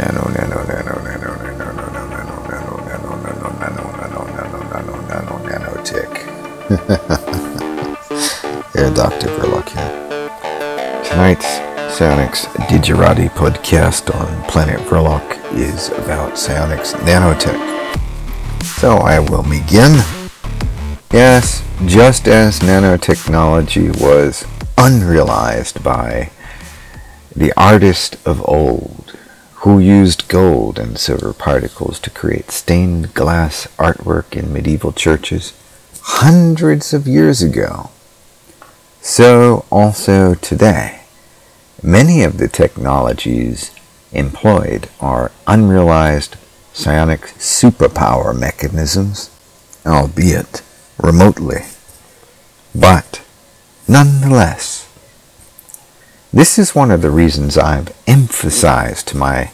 nano nano nano nano nano nano nano nano nano nano nano nano nano nano nano nanotech. yeah, Dr. Verloc here. Tonight's Psionics Digerati podcast on Planet Verloc is about psionics nanotech. So I will begin. Yes, just as nanotechnology was unrealized by the artist of old, who used gold and silver particles to create stained glass artwork in medieval churches hundreds of years ago. So also today, many of the technologies employed are unrealized psionic superpower mechanisms, albeit remotely. But nonetheless, this is one of the reasons I've emphasized to my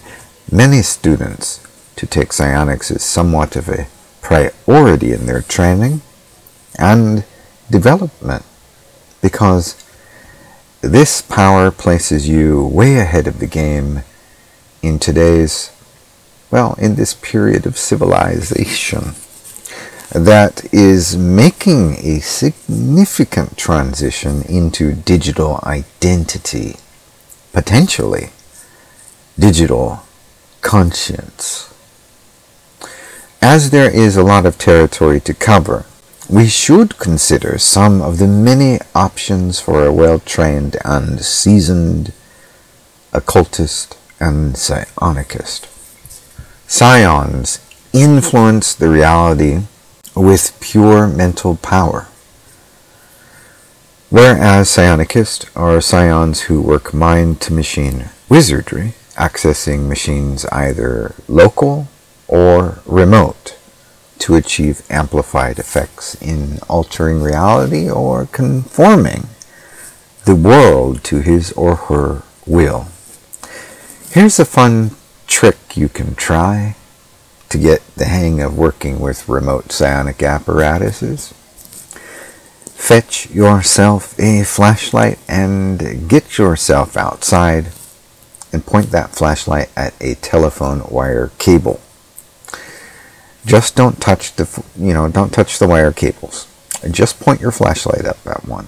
many students to take psionics as somewhat of a priority in their training and development because this power places you way ahead of the game in today's, well, in this period of civilization that is making a significant transition into digital identity, potentially digital conscience. As there is a lot of territory to cover, we should consider some of the many options for a well-trained and seasoned occultist and psionicist. Psions influence the reality with pure mental power. Whereas psionicists are psions who work mind to machine wizardry, accessing machines either local or remote to achieve amplified effects in altering reality or conforming the world to his or her will. Here's a fun trick you can try to get the hang of working with remote psionic apparatuses. Fetch yourself a flashlight and get yourself outside and point that flashlight at a telephone wire cable. Just don't touch the, you know, don't touch the wire cables. Just point your flashlight up at one.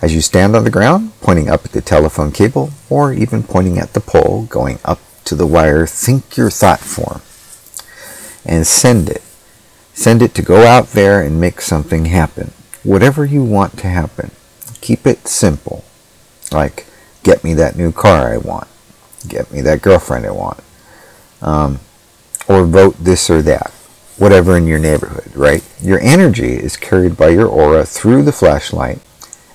As you stand on the ground, pointing up at the telephone cable, or even pointing at the pole going up to the wire, think your thought form and send it. Send it to go out there and make something happen. Whatever you want to happen. Keep it simple. Like, get me that new car I want. Get me that girlfriend I want. Um, or vote this or that. Whatever in your neighborhood, right? Your energy is carried by your aura through the flashlight,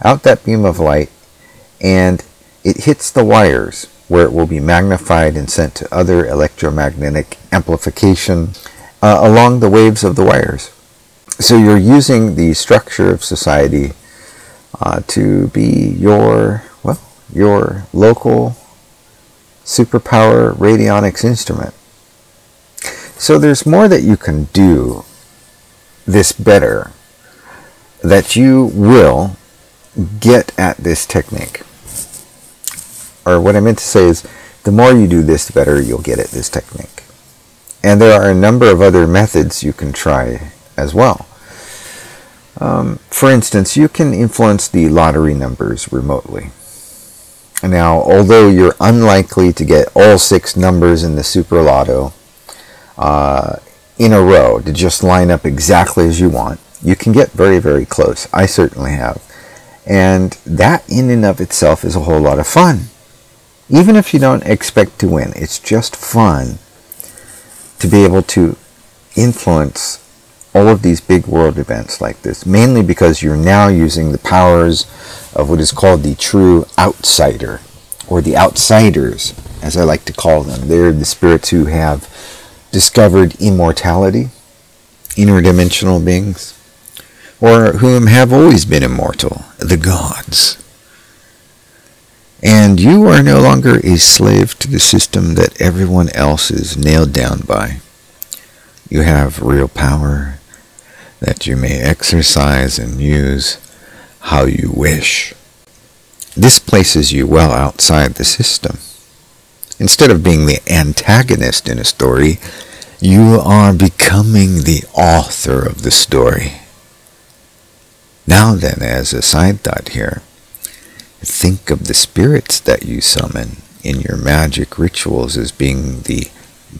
out that beam of light, and it hits the wires where it will be magnified and sent to other electromagnetic amplification uh, along the waves of the wires. So you're using the structure of society uh, to be your, well, your local superpower radionics instrument. So there's more that you can do this better that you will get at this technique. Or what I meant to say is the more you do this, the better you'll get at this technique. And there are a number of other methods you can try as well. Um, for instance, you can influence the lottery numbers remotely. Now, although you're unlikely to get all six numbers in the Super Lotto uh, in a row to just line up exactly as you want, you can get very, very close. I certainly have. And that in and of itself is a whole lot of fun. Even if you don't expect to win, it's just fun to be able to influence all of these big world events like this, mainly because you're now using the powers of what is called the true outsider, or the outsiders, as I like to call them. They're the spirits who have discovered immortality, interdimensional beings, or whom have always been immortal, the gods. And you are no longer a slave to the system that everyone else is nailed down by. You have real power that you may exercise and use how you wish. This places you well outside the system. Instead of being the antagonist in a story, you are becoming the author of the story. Now then, as a side thought here, think of the spirits that you summon in your magic rituals as being the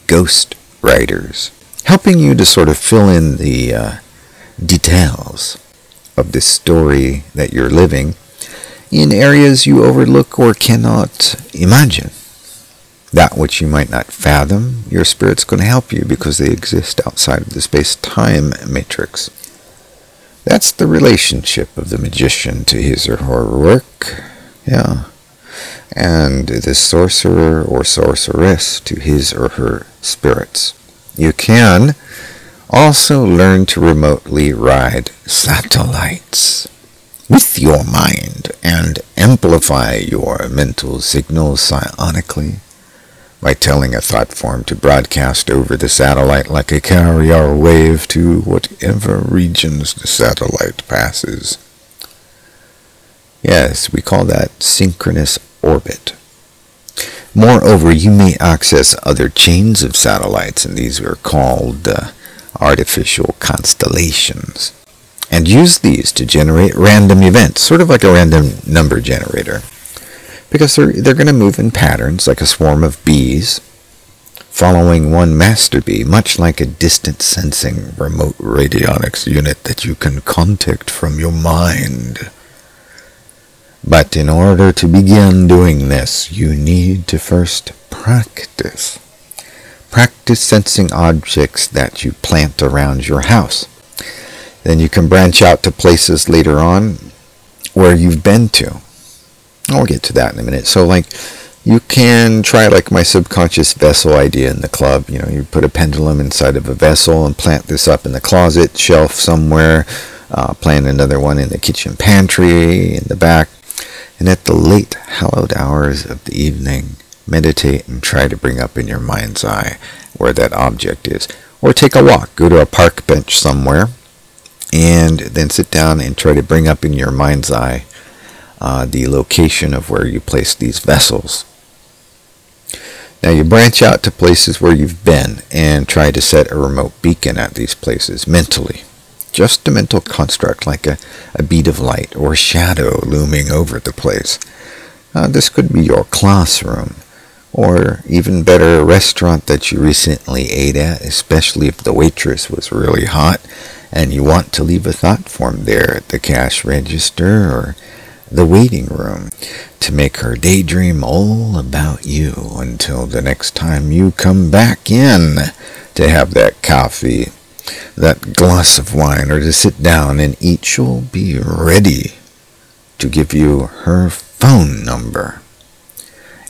ghost writers, helping you to sort of fill in the uh, details of the story that you're living in areas you overlook or cannot imagine. That which you might not fathom, your spirit's going to help you because they exist outside of the space-time matrix. That's the relationship of the magician to his or her work. Yeah. And the sorcerer or sorceress to his or her spirits. You can also learn to remotely ride satellites with your mind and amplify your mental signals psionically by telling a thought form to broadcast over the satellite like a carrier wave to whatever regions the satellite passes. Yes, we call that synchronous orbit. Moreover, you may access other chains of satellites, and these are called uh, artificial constellations, and use these to generate random events, sort of like a random number generator because they're, they're going to move in patterns like a swarm of bees, following one master bee, much like a distant sensing remote radionics unit that you can contact from your mind. But in order to begin doing this, you need to first practice. Practice sensing objects that you plant around your house. Then you can branch out to places later on where you've been to I'll get to that in a minute. So like you can try like my subconscious vessel idea in the club. You know, you put a pendulum inside of a vessel and plant this up in the closet shelf somewhere. Uh, plant another one in the kitchen pantry in the back. And at the late hallowed hours of the evening, meditate and try to bring up in your mind's eye where that object is. Or take a walk. Go to a park bench somewhere and then sit down and try to bring up in your mind's eye uh, the location of where you place these vessels. Now you branch out to places where you've been and try to set a remote beacon at these places mentally. Just a mental construct like a, a bead of light or shadow looming over the place. Uh, this could be your classroom, or even better, a restaurant that you recently ate at, especially if the waitress was really hot and you want to leave a thought form there at the cash register or the waiting room to make her daydream all about you until the next time you come back in to have that coffee, that glass of wine, or to sit down and eat. She'll be ready to give you her phone number.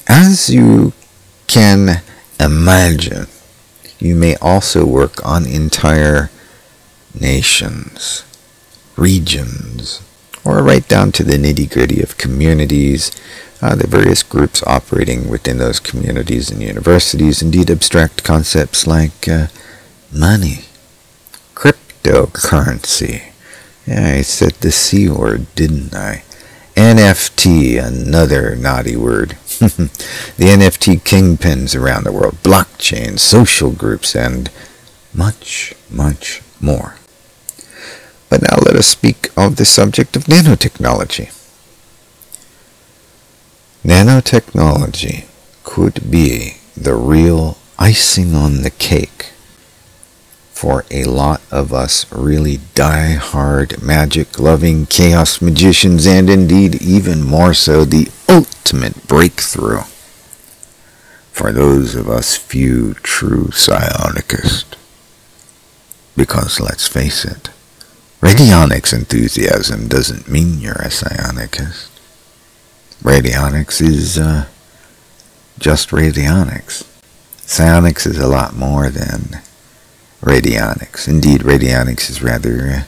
As you can imagine, you may also work on entire nations, regions, or right down to the nitty gritty of communities, uh, the various groups operating within those communities and universities, indeed abstract concepts like uh, money, cryptocurrency. Yeah, I said the C word, didn't I? NFT, another naughty word. the NFT kingpins around the world, blockchain, social groups, and much, much more. But now let us speak of the subject of nanotechnology. Nanotechnology could be the real icing on the cake for a lot of us really die-hard magic-loving chaos magicians and indeed even more so the ultimate breakthrough for those of us few true psionicists. Because let's face it, Radionics enthusiasm doesn't mean you're a psionicist. Radionics is uh, just radionics. Psionics is a lot more than radionics. Indeed, radionics is rather, uh,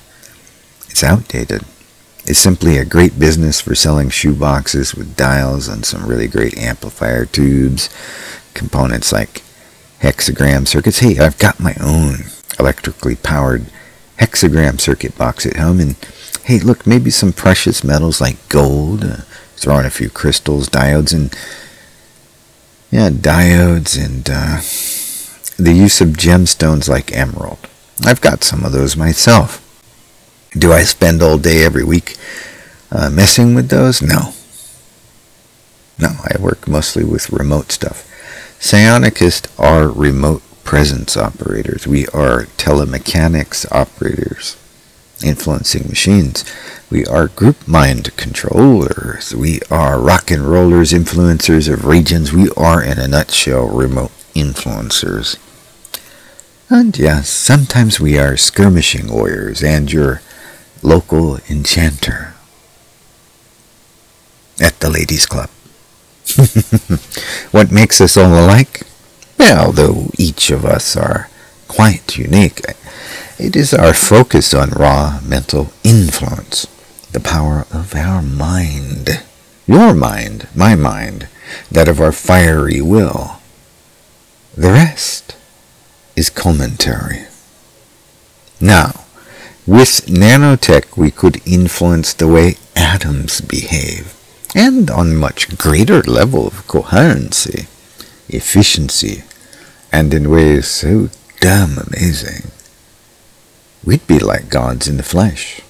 it's outdated. It's simply a great business for selling shoeboxes with dials and some really great amplifier tubes, components like hexagram circuits. Hey, I've got my own electrically powered hexagram circuit box at home and hey look maybe some precious metals like gold uh, throw in a few crystals diodes and Yeah, diodes and uh, the use of gemstones like emerald. I've got some of those myself. Do I spend all day every week uh, messing with those? No. No, I work mostly with remote stuff. Psionicists are remote presence operators. We are telemechanics operators influencing machines. We are group mind controllers. We are rock and rollers, influencers of regions. We are, in a nutshell, remote influencers. And yes, sometimes we are skirmishing warriors and your local enchanter at the ladies' club. what makes us all alike? Well, though each of us are quite unique, it is our focus on raw mental influence, the power of our mind, your mind, my mind, that of our fiery will. The rest is commentary. Now, with nanotech we could influence the way atoms behave, and on much greater level of coherency, efficiency, and in ways so damn amazing. We'd be like gods in the flesh.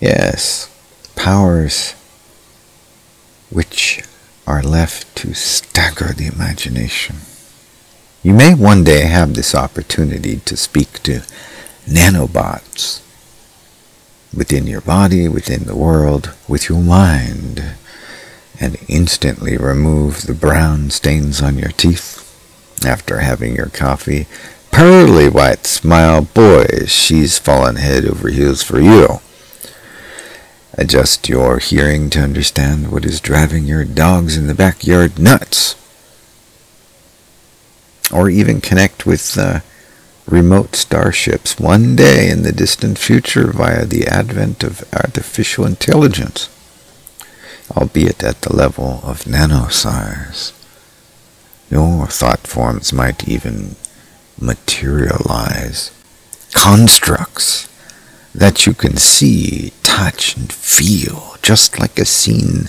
Yes, powers which are left to stagger the imagination. You may one day have this opportunity to speak to nanobots within your body, within the world, with your mind, and instantly remove the brown stains on your teeth after having your coffee. Pearly white smile, boy, she's fallen head over heels for you. Adjust your hearing to understand what is driving your dogs in the backyard nuts or even connect with uh, remote starships one day in the distant future via the advent of artificial intelligence, albeit at the level of nanosize. Your thought forms might even materialize constructs that you can see, touch, and feel, just like a scene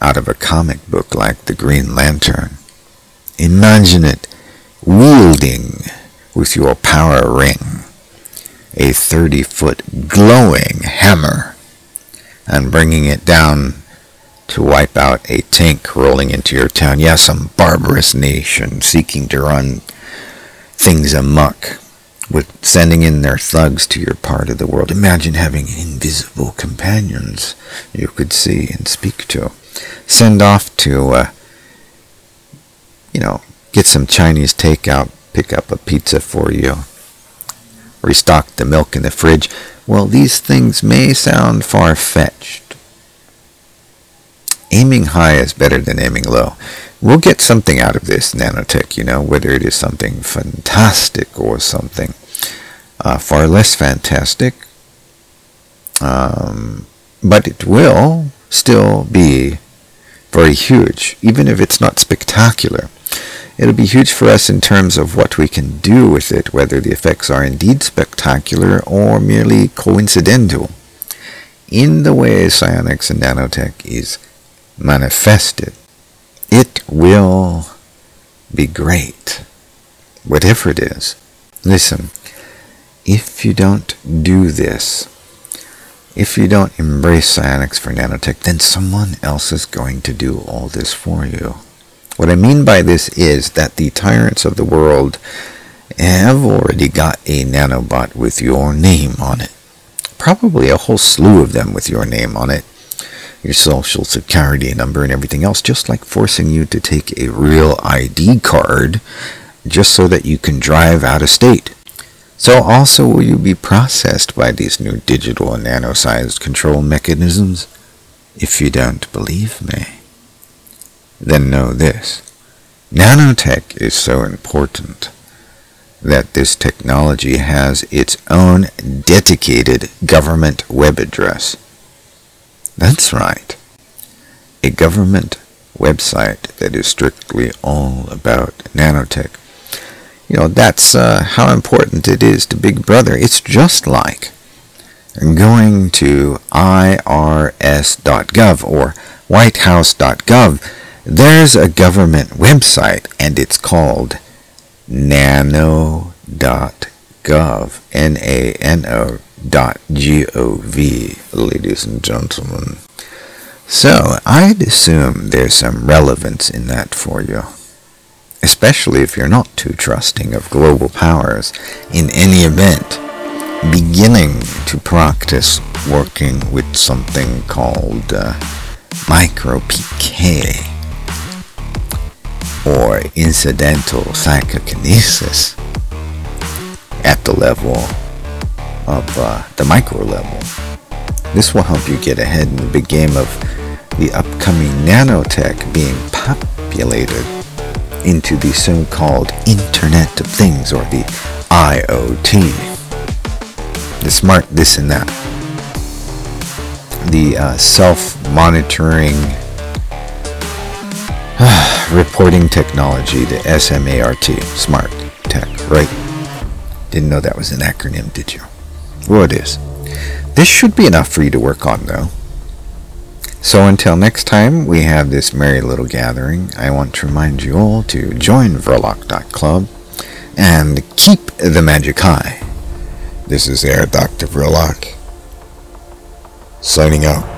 out of a comic book like The Green Lantern. Imagine it wielding with your power ring a 30 foot glowing hammer and bringing it down to wipe out a tank rolling into your town. Yes, some barbarous nation seeking to run things amuck with sending in their thugs to your part of the world. Imagine having invisible companions you could see and speak to. Send off to uh, you know, get some Chinese takeout, pick up a pizza for you, restock the milk in the fridge. Well, these things may sound far fetched. Aiming high is better than aiming low. We'll get something out of this nanotech, you know, whether it is something fantastic or something uh, far less fantastic. Um, but it will still be very huge, even if it's not spectacular. It'll be huge for us in terms of what we can do with it, whether the effects are indeed spectacular or merely coincidental. In the way psionics and nanotech is manifested, it will be great, whatever it is. Listen, if you don't do this, if you don't embrace psionics for nanotech, then someone else is going to do all this for you. What I mean by this is that the tyrants of the world have already got a nanobot with your name on it. Probably a whole slew of them with your name on it. Your social security number and everything else, just like forcing you to take a real ID card just so that you can drive out of state. So also will you be processed by these new digital and nano-sized control mechanisms? If you don't believe me then know this. Nanotech is so important that this technology has its own dedicated government web address. That's right. A government website that is strictly all about nanotech. You know, that's uh, how important it is to Big Brother. It's just like going to irs.gov or whitehouse.gov, there's a government website and it's called nano.gov, N-A-N-O dot G-O-V, ladies and gentlemen. So, I'd assume there's some relevance in that for you, especially if you're not too trusting of global powers in any event beginning to practice working with something called uh, micro PK or incidental psychokinesis at the level of uh, the micro level. This will help you get ahead in the big game of the upcoming nanotech being populated into the so-called Internet of Things or the IoT. The smart this and that. The uh, self-monitoring reporting technology, the SMART, smart tech, right? Didn't know that was an acronym, did you? Well, it is. This should be enough for you to work on, though. So until next time we have this merry little gathering, I want to remind you all to join Verloc.club and keep the magic high. This is Air Dr. Verloc, signing out.